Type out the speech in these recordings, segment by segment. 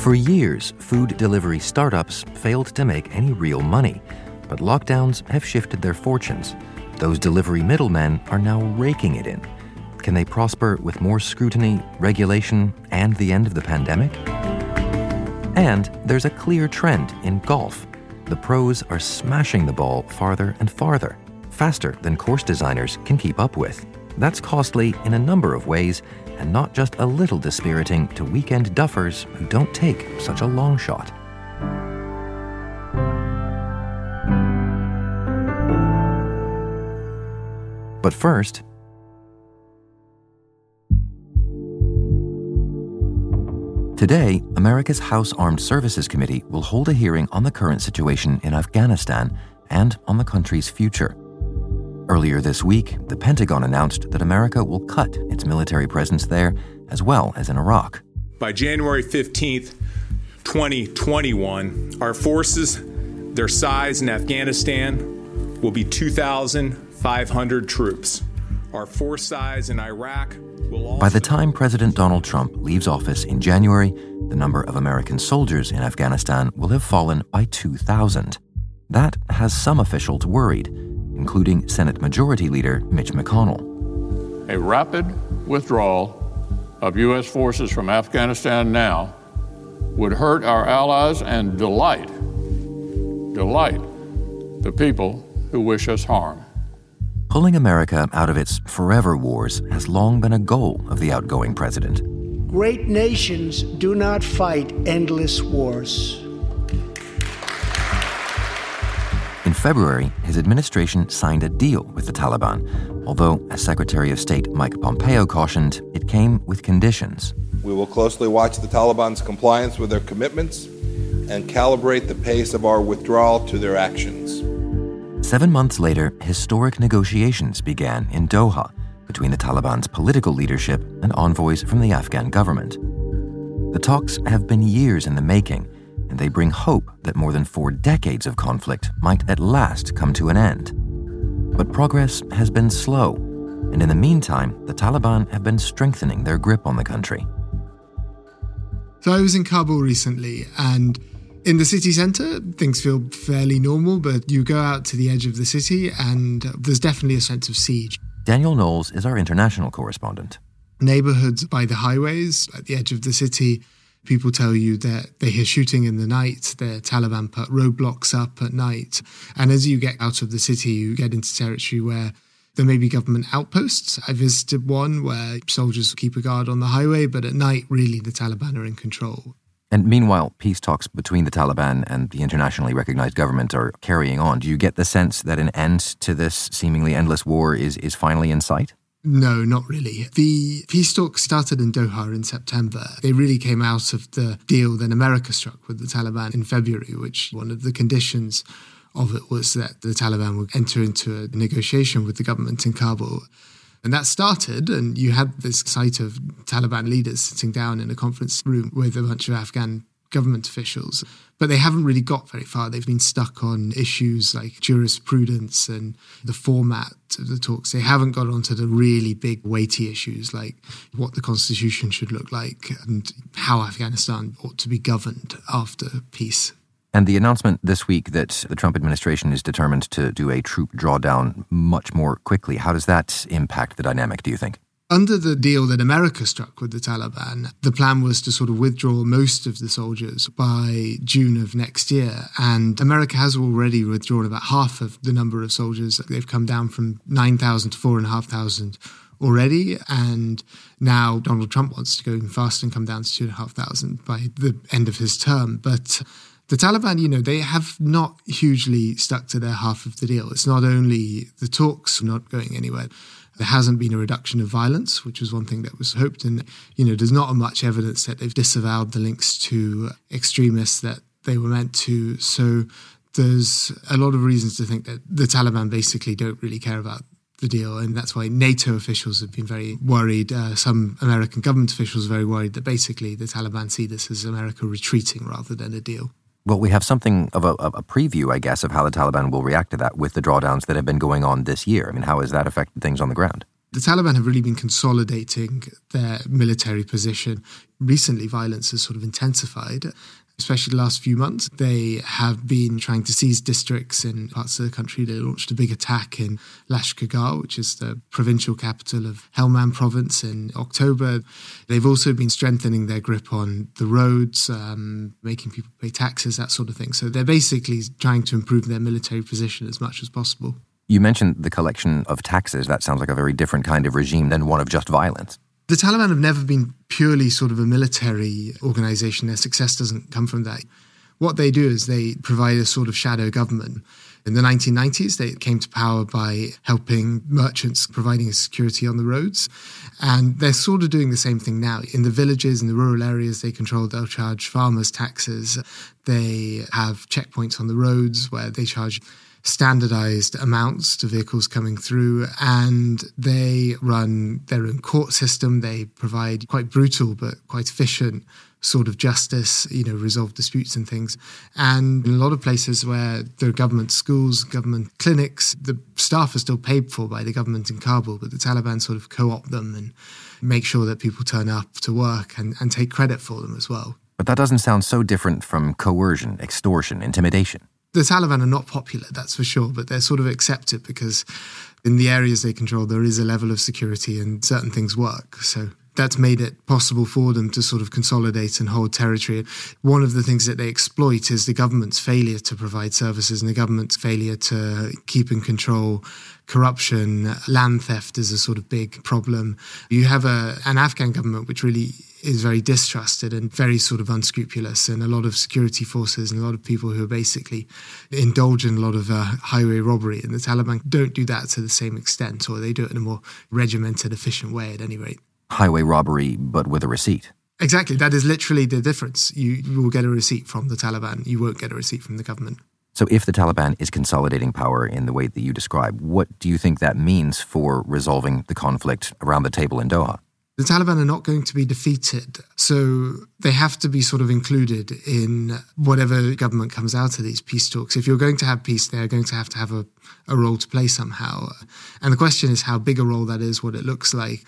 For years, food delivery startups failed to make any real money, but lockdowns have shifted their fortunes. Those delivery middlemen are now raking it in. Can they prosper with more scrutiny, regulation, and the end of the pandemic? And there's a clear trend in golf. The pros are smashing the ball farther and farther, faster than course designers can keep up with. That's costly in a number of ways, and not just a little dispiriting to weekend duffers who don't take such a long shot. But first, Today, America's House Armed Services Committee will hold a hearing on the current situation in Afghanistan and on the country's future. Earlier this week, the Pentagon announced that America will cut its military presence there as well as in Iraq. By January 15th, 2021, our forces, their size in Afghanistan, will be 2,500 troops. Our force size in Iraq will also. by the time President Donald Trump leaves office in January, the number of American soldiers in Afghanistan will have fallen by 2,000. That has some officials worried, including Senate Majority Leader Mitch McConnell. A rapid withdrawal of U.S. forces from Afghanistan now would hurt our allies and delight, delight the people who wish us harm. Pulling America out of its forever wars has long been a goal of the outgoing president. Great nations do not fight endless wars. In February, his administration signed a deal with the Taliban, although, as Secretary of State Mike Pompeo cautioned, it came with conditions. We will closely watch the Taliban's compliance with their commitments and calibrate the pace of our withdrawal to their actions. Seven months later, historic negotiations began in Doha between the Taliban's political leadership and envoys from the Afghan government. The talks have been years in the making, they bring hope that more than four decades of conflict might at last come to an end. But progress has been slow, and in the meantime, the Taliban have been strengthening their grip on the country. So I was in Kabul recently, and in the city centre, things feel fairly normal, but you go out to the edge of the city and there's definitely a sense of siege. Daniel Knowles is our international correspondent. Neighbourhoods by the highways at the edge of the city, people tell you that they hear shooting in the night, the Taliban put roadblocks up at night. And as you get out of the city, you get into territory where there may be government outposts. I visited one where soldiers keep a guard on the highway, but at night, really, the Taliban are in control. And meanwhile, peace talks between the Taliban and the internationally recognized government are carrying on. Do you get the sense that an end to this seemingly endless war is, is finally in sight? No, not really. The peace talks started in Doha in September. They really came out of the deal that America struck with the Taliban in February, which one of the conditions of it was that the Taliban would enter into a negotiation with the government in Kabul. And that started, and you had this sight of Taliban leaders sitting down in a conference room with a bunch of Afghan government officials. But they haven't really got very far. They've been stuck on issues like jurisprudence and the format of the talks. They haven't got onto the really big, weighty issues like what the constitution should look like and how Afghanistan ought to be governed after peace. And the announcement this week that the Trump administration is determined to do a troop drawdown much more quickly, how does that impact the dynamic, do you think? Under the deal that America struck with the Taliban, the plan was to sort of withdraw most of the soldiers by June of next year. And America has already withdrawn about half of the number of soldiers. They've come down from 9,000 to 4,500 already. And now Donald Trump wants to go even faster and come down to 2,500 by the end of his term. But the Taliban, you know, they have not hugely stuck to their half of the deal. It's not only the talks not going anywhere. There hasn't been a reduction of violence, which was one thing that was hoped. And, you know, there's not much evidence that they've disavowed the links to extremists that they were meant to. So there's a lot of reasons to think that the Taliban basically don't really care about the deal. And that's why NATO officials have been very worried. Uh, some American government officials are very worried that basically the Taliban see this as America retreating rather than a deal. Well, we have something of a, a, preview, I guess, of how the Taliban will react to that with the drawdowns that have been going on this year. I mean, how has that affected things on the ground? The Taliban have really been consolidating their military position. Recently, violence has sort of intensified especially the last few months. They have been trying to seize districts in parts of the country. They launched a big attack in Lashkargah, which is the provincial capital of Helmand province, in October. They've also been strengthening their grip on the roads, um, making people pay taxes, that sort of thing. So they're basically trying to improve their military position as much as possible. You mentioned the collection of taxes. That sounds like a very different kind of regime than one of just violence. The Taliban have never been purely sort of a military organization. Their success doesn't come from that. What they do is they provide a sort of shadow government. In the 1990s, they came to power by helping merchants providing security on the roads. And they're sort of doing the same thing now. In the villages, in the rural areas they control, they'll charge farmers taxes. They have checkpoints on the roads where they charge standardized amounts to vehicles coming through and they run their own court system. They provide quite brutal but quite efficient sort of justice, you know, resolve disputes and things. And in a lot of places where there are government schools, government clinics, the staff are still paid for by the government in Kabul, but the Taliban sort of co opt them and make sure that people turn up to work and, and take credit for them as well. But that doesn't sound so different from coercion, extortion, intimidation the Taliban are not popular, that's for sure, but they're sort of accepted because in the areas they control, there is a level of security and certain things work. So that's made it possible for them to sort of consolidate and hold territory. One of the things that they exploit is the government's failure to provide services and the government's failure to keep and control corruption. Land theft is a sort of big problem. You have a, an Afghan government which really is very distrusted and very sort of unscrupulous, and a lot of security forces and a lot of people who are basically indulge in a lot of uh, highway robbery. And the Taliban don't do that to the same extent, or they do it in a more regimented, efficient way at any rate. Highway robbery, but with a receipt. Exactly. That is literally the difference. You, you will get a receipt from the Taliban, you won't get a receipt from the government. So, if the Taliban is consolidating power in the way that you describe, what do you think that means for resolving the conflict around the table in Doha? the Taliban are not going to be defeated. So they have to be sort of included in whatever government comes out of these peace talks. If you're going to have peace, they're going to have to have a, a role to play somehow. And the question is how big a role that is, what it looks like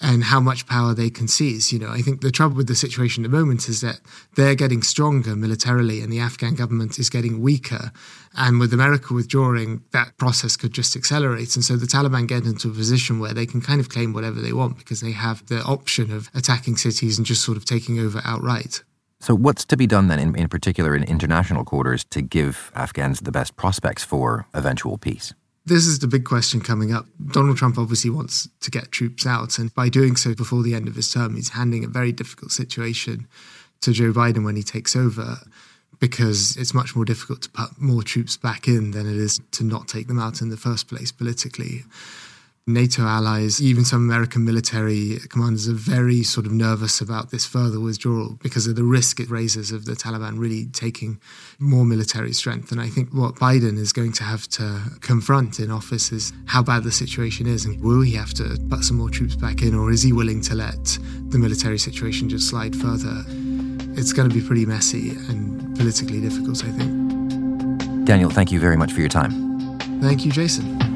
and how much power they can seize. You know, I think the trouble with the situation at the moment is that they're getting stronger militarily and the Afghan government is getting weaker. And with America withdrawing, that process could just accelerate. And so the Taliban get into a position where they can kind of claim whatever they want because they have the option of attacking cities and just sort of taking over outright. So, what's to be done then, in, in particular in international quarters, to give Afghans the best prospects for eventual peace? This is the big question coming up. Donald Trump obviously wants to get troops out, and by doing so before the end of his term, he's handing a very difficult situation to Joe Biden when he takes over because it's much more difficult to put more troops back in than it is to not take them out in the first place politically. NATO allies, even some American military commanders are very sort of nervous about this further withdrawal because of the risk it raises of the Taliban really taking more military strength. And I think what Biden is going to have to confront in office is how bad the situation is and will he have to put some more troops back in or is he willing to let the military situation just slide further? It's going to be pretty messy and politically difficult, I think. Daniel, thank you very much for your time. Thank you, Jason.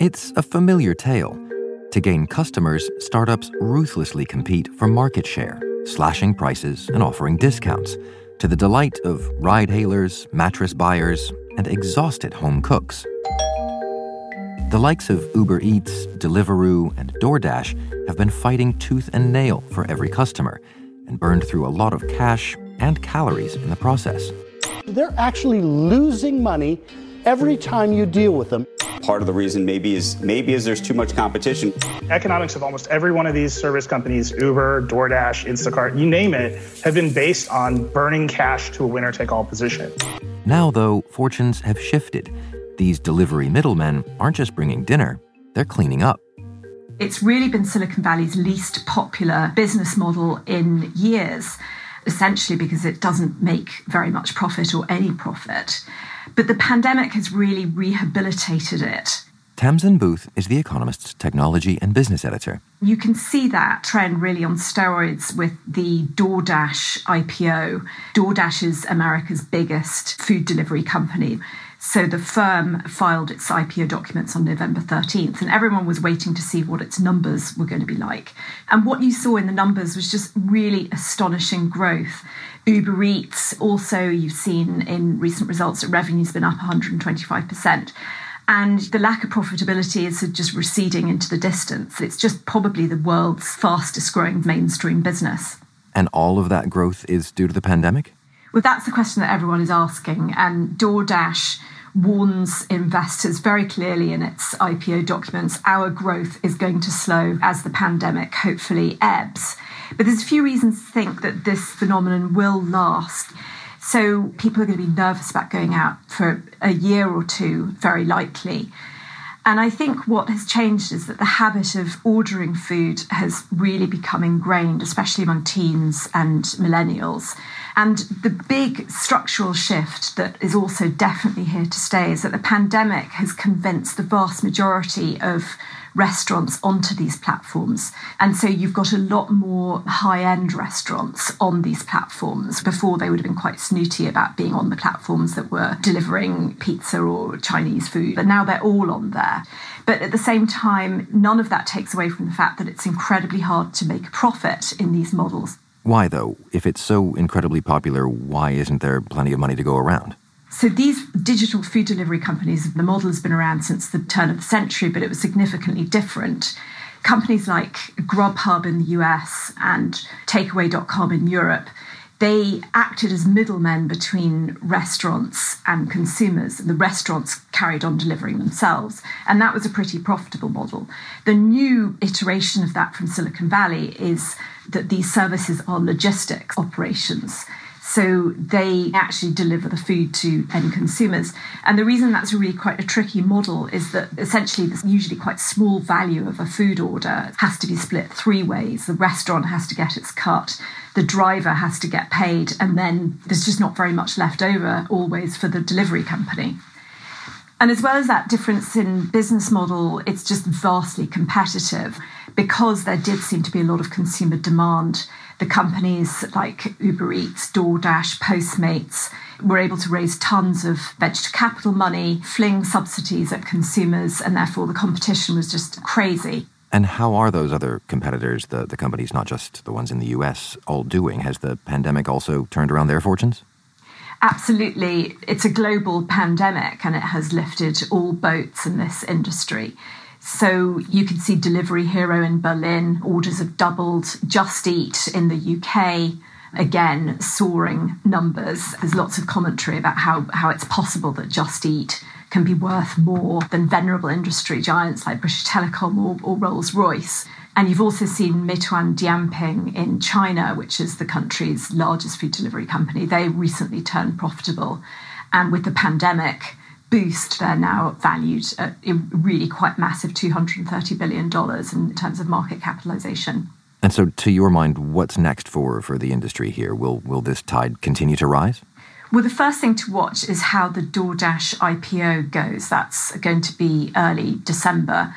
It's a familiar tale. To gain customers, startups ruthlessly compete for market share, slashing prices and offering discounts, to the delight of ride hailers, mattress buyers, and exhausted home cooks. The likes of Uber Eats, Deliveroo, and DoorDash have been fighting tooth and nail for every customer and burned through a lot of cash and calories in the process. They're actually losing money every time you deal with them. Part of the reason maybe is maybe is there's too much competition. Economics of almost every one of these service companies, Uber, DoorDash, Instacart, you name it, have been based on burning cash to a winner take all position. Now, though, fortunes have shifted. These delivery middlemen aren't just bringing dinner, they're cleaning up. It's really been Silicon Valley's least popular business model in years, essentially because it doesn't make very much profit or any profit. But the pandemic has really rehabilitated it. Tamzin Booth is The Economist's technology and business editor. You can see that trend really on steroids with the DoorDash IPO. DoorDash is America's biggest food delivery company. So the firm filed its IPO documents on November 13th, and everyone was waiting to see what its numbers were going to be like. And what you saw in the numbers was just really astonishing growth. Uber Eats, also, you've seen in recent results that revenue's been up 125%. And the lack of profitability is just receding into the distance. It's just probably the world's fastest growing mainstream business. And all of that growth is due to the pandemic? Well, that's the question that everyone is asking. And DoorDash warns investors very clearly in its IPO documents our growth is going to slow as the pandemic hopefully ebbs. But there's a few reasons to think that this phenomenon will last. So people are going to be nervous about going out for a year or two, very likely. And I think what has changed is that the habit of ordering food has really become ingrained, especially among teens and millennials. And the big structural shift that is also definitely here to stay is that the pandemic has convinced the vast majority of restaurants onto these platforms. And so you've got a lot more high end restaurants on these platforms. Before, they would have been quite snooty about being on the platforms that were delivering pizza or Chinese food, but now they're all on there. But at the same time, none of that takes away from the fact that it's incredibly hard to make a profit in these models. Why, though? If it's so incredibly popular, why isn't there plenty of money to go around? So these digital food delivery companies, the model has been around since the turn of the century, but it was significantly different. Companies like Grubhub in the US and Takeaway.com in Europe, they acted as middlemen between restaurants and consumers. The restaurants carried on delivering themselves, and that was a pretty profitable model. The new iteration of that from Silicon Valley is that these services are logistics operations. So they actually deliver the food to end consumers. And the reason that's really quite a tricky model is that essentially this usually quite small value of a food order has to be split three ways. The restaurant has to get its cut, the driver has to get paid, and then there's just not very much left over always for the delivery company. And as well as that difference in business model, it's just vastly competitive because there did seem to be a lot of consumer demand the companies like Uber Eats, DoorDash, Postmates were able to raise tons of venture capital money, fling subsidies at consumers, and therefore the competition was just crazy. And how are those other competitors, the, the companies, not just the ones in the US, all doing? Has the pandemic also turned around their fortunes? Absolutely. It's a global pandemic and it has lifted all boats in this industry. So you can see Delivery Hero in Berlin, orders have doubled. Just Eat in the UK, again, soaring numbers. There's lots of commentary about how, how it's possible that Just Eat can be worth more than venerable industry giants like British Telecom or, or Rolls Royce. And you've also seen Meituan Dianping in China, which is the country's largest food delivery company. They recently turned profitable And with the pandemic boost, they're now valued at really quite massive $230 billion in terms of market capitalization. And so, to your mind, what's next for, for the industry here? Will, will this tide continue to rise? Well, the first thing to watch is how the DoorDash IPO goes. That's going to be early December.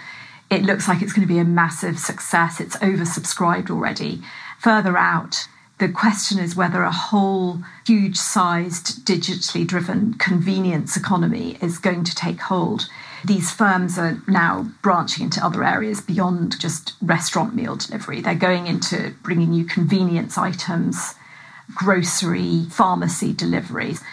It looks like it's going to be a massive success. It's oversubscribed already. Further out, the question is whether a whole huge sized, digitally driven convenience economy is going to take hold. These firms are now branching into other areas beyond just restaurant meal delivery. They're going into bringing you convenience items grocery, pharmacy deliveries.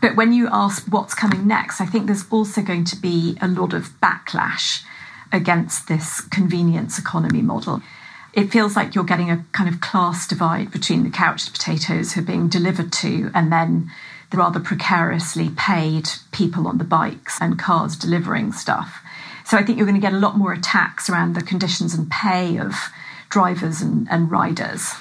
But when you ask what's coming next, I think there's also going to be a lot of backlash against this convenience economy model. It feels like you're getting a kind of class divide between the couch potatoes who are being delivered to and then the rather precariously paid people on the bikes and cars delivering stuff. So I think you're going to get a lot more attacks around the conditions and pay of drivers and, and riders.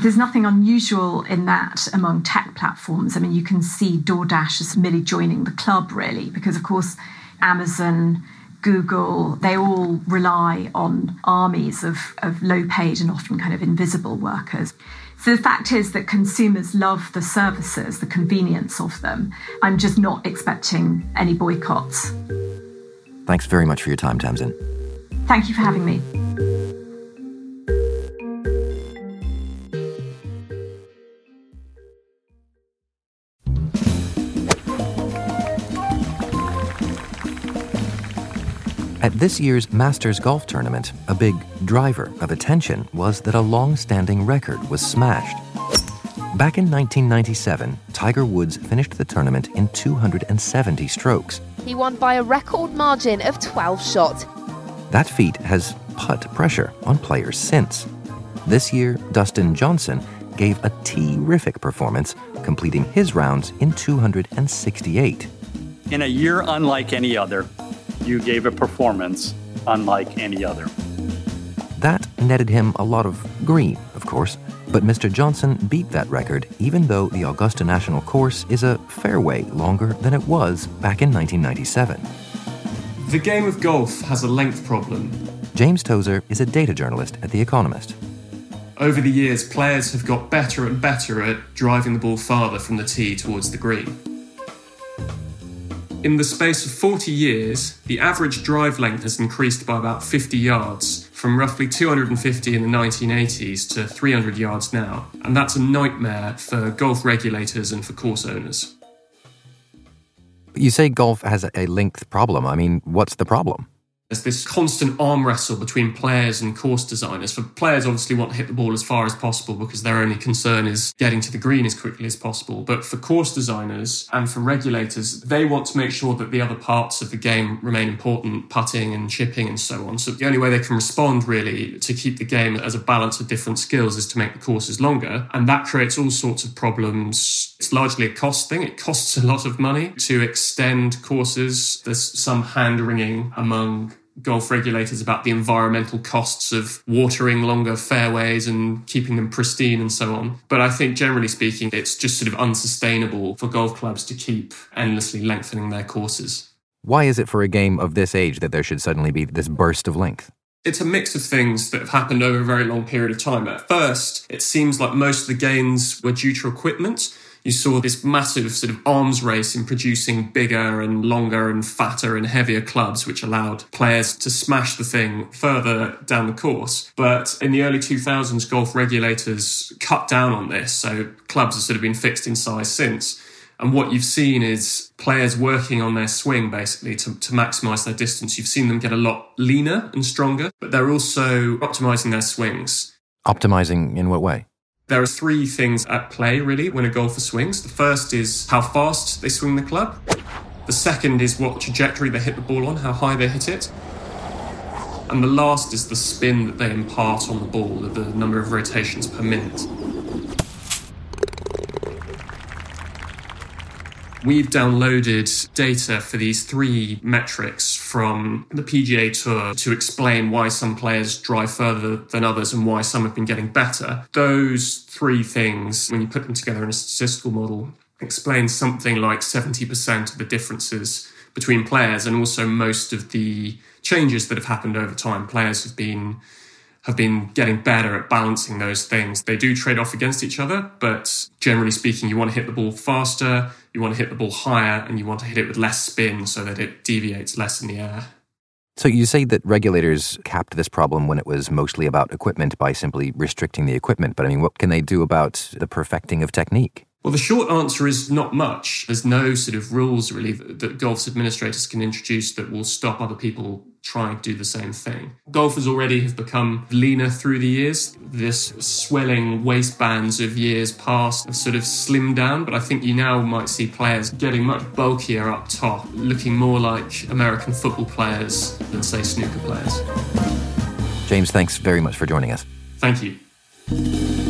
There's nothing unusual in that among tech platforms. I mean, you can see DoorDash as merely joining the club, really, because of course, Amazon, Google, they all rely on armies of, of low paid and often kind of invisible workers. So the fact is that consumers love the services, the convenience of them. I'm just not expecting any boycotts. Thanks very much for your time, Tamzin. Thank you for having me. At this year's Masters Golf Tournament, a big driver of attention was that a long standing record was smashed. Back in 1997, Tiger Woods finished the tournament in 270 strokes. He won by a record margin of 12 shots. That feat has put pressure on players since. This year, Dustin Johnson gave a terrific performance, completing his rounds in 268. In a year unlike any other, you gave a performance unlike any other. That netted him a lot of green, of course, but Mr. Johnson beat that record even though the Augusta National Course is a fairway longer than it was back in 1997. The game of golf has a length problem. James Tozer is a data journalist at The Economist. Over the years, players have got better and better at driving the ball farther from the tee towards the green. In the space of 40 years, the average drive length has increased by about 50 yards, from roughly 250 in the 1980s to 300 yards now. And that's a nightmare for golf regulators and for course owners. You say golf has a length problem. I mean, what's the problem? There's this constant arm wrestle between players and course designers. For players, obviously want to hit the ball as far as possible because their only concern is getting to the green as quickly as possible. But for course designers and for regulators, they want to make sure that the other parts of the game remain important, putting and chipping and so on. So the only way they can respond really to keep the game as a balance of different skills is to make the courses longer. And that creates all sorts of problems. It's largely a cost thing. It costs a lot of money to extend courses. There's some hand wringing among golf regulators about the environmental costs of watering longer fairways and keeping them pristine and so on. But I think generally speaking, it's just sort of unsustainable for golf clubs to keep endlessly lengthening their courses. Why is it for a game of this age that there should suddenly be this burst of length? It's a mix of things that have happened over a very long period of time. At first, it seems like most of the gains were due to equipment you saw this massive sort of arms race in producing bigger and longer and fatter and heavier clubs, which allowed players to smash the thing further down the course. But in the early 2000s, golf regulators cut down on this. So clubs have sort of been fixed in size since. And what you've seen is players working on their swing basically to, to maximize their distance. You've seen them get a lot leaner and stronger, but they're also optimizing their swings. Optimizing in what way? There are three things at play, really, when a golfer swings. The first is how fast they swing the club. The second is what trajectory they hit the ball on, how high they hit it. And the last is the spin that they impart on the ball, the number of rotations per minute. We've downloaded data for these three metrics from the PGA Tour to explain why some players drive further than others and why some have been getting better. Those three things, when you put them together in a statistical model, explain something like 70% of the differences between players and also most of the changes that have happened over time. Players have been have been getting better at balancing those things. They do trade off against each other, but generally speaking, you want to hit the ball faster, you want to hit the ball higher, and you want to hit it with less spin so that it deviates less in the air. So you say that regulators capped this problem when it was mostly about equipment by simply restricting the equipment, but I mean, what can they do about the perfecting of technique? Well, the short answer is not much. There's no sort of rules really that, that golf's administrators can introduce that will stop other people trying and do the same thing. Golfers already have become leaner through the years. This swelling waistbands of years past have sort of slimmed down, but I think you now might see players getting much bulkier up top, looking more like American football players than, say, snooker players. James, thanks very much for joining us. Thank you.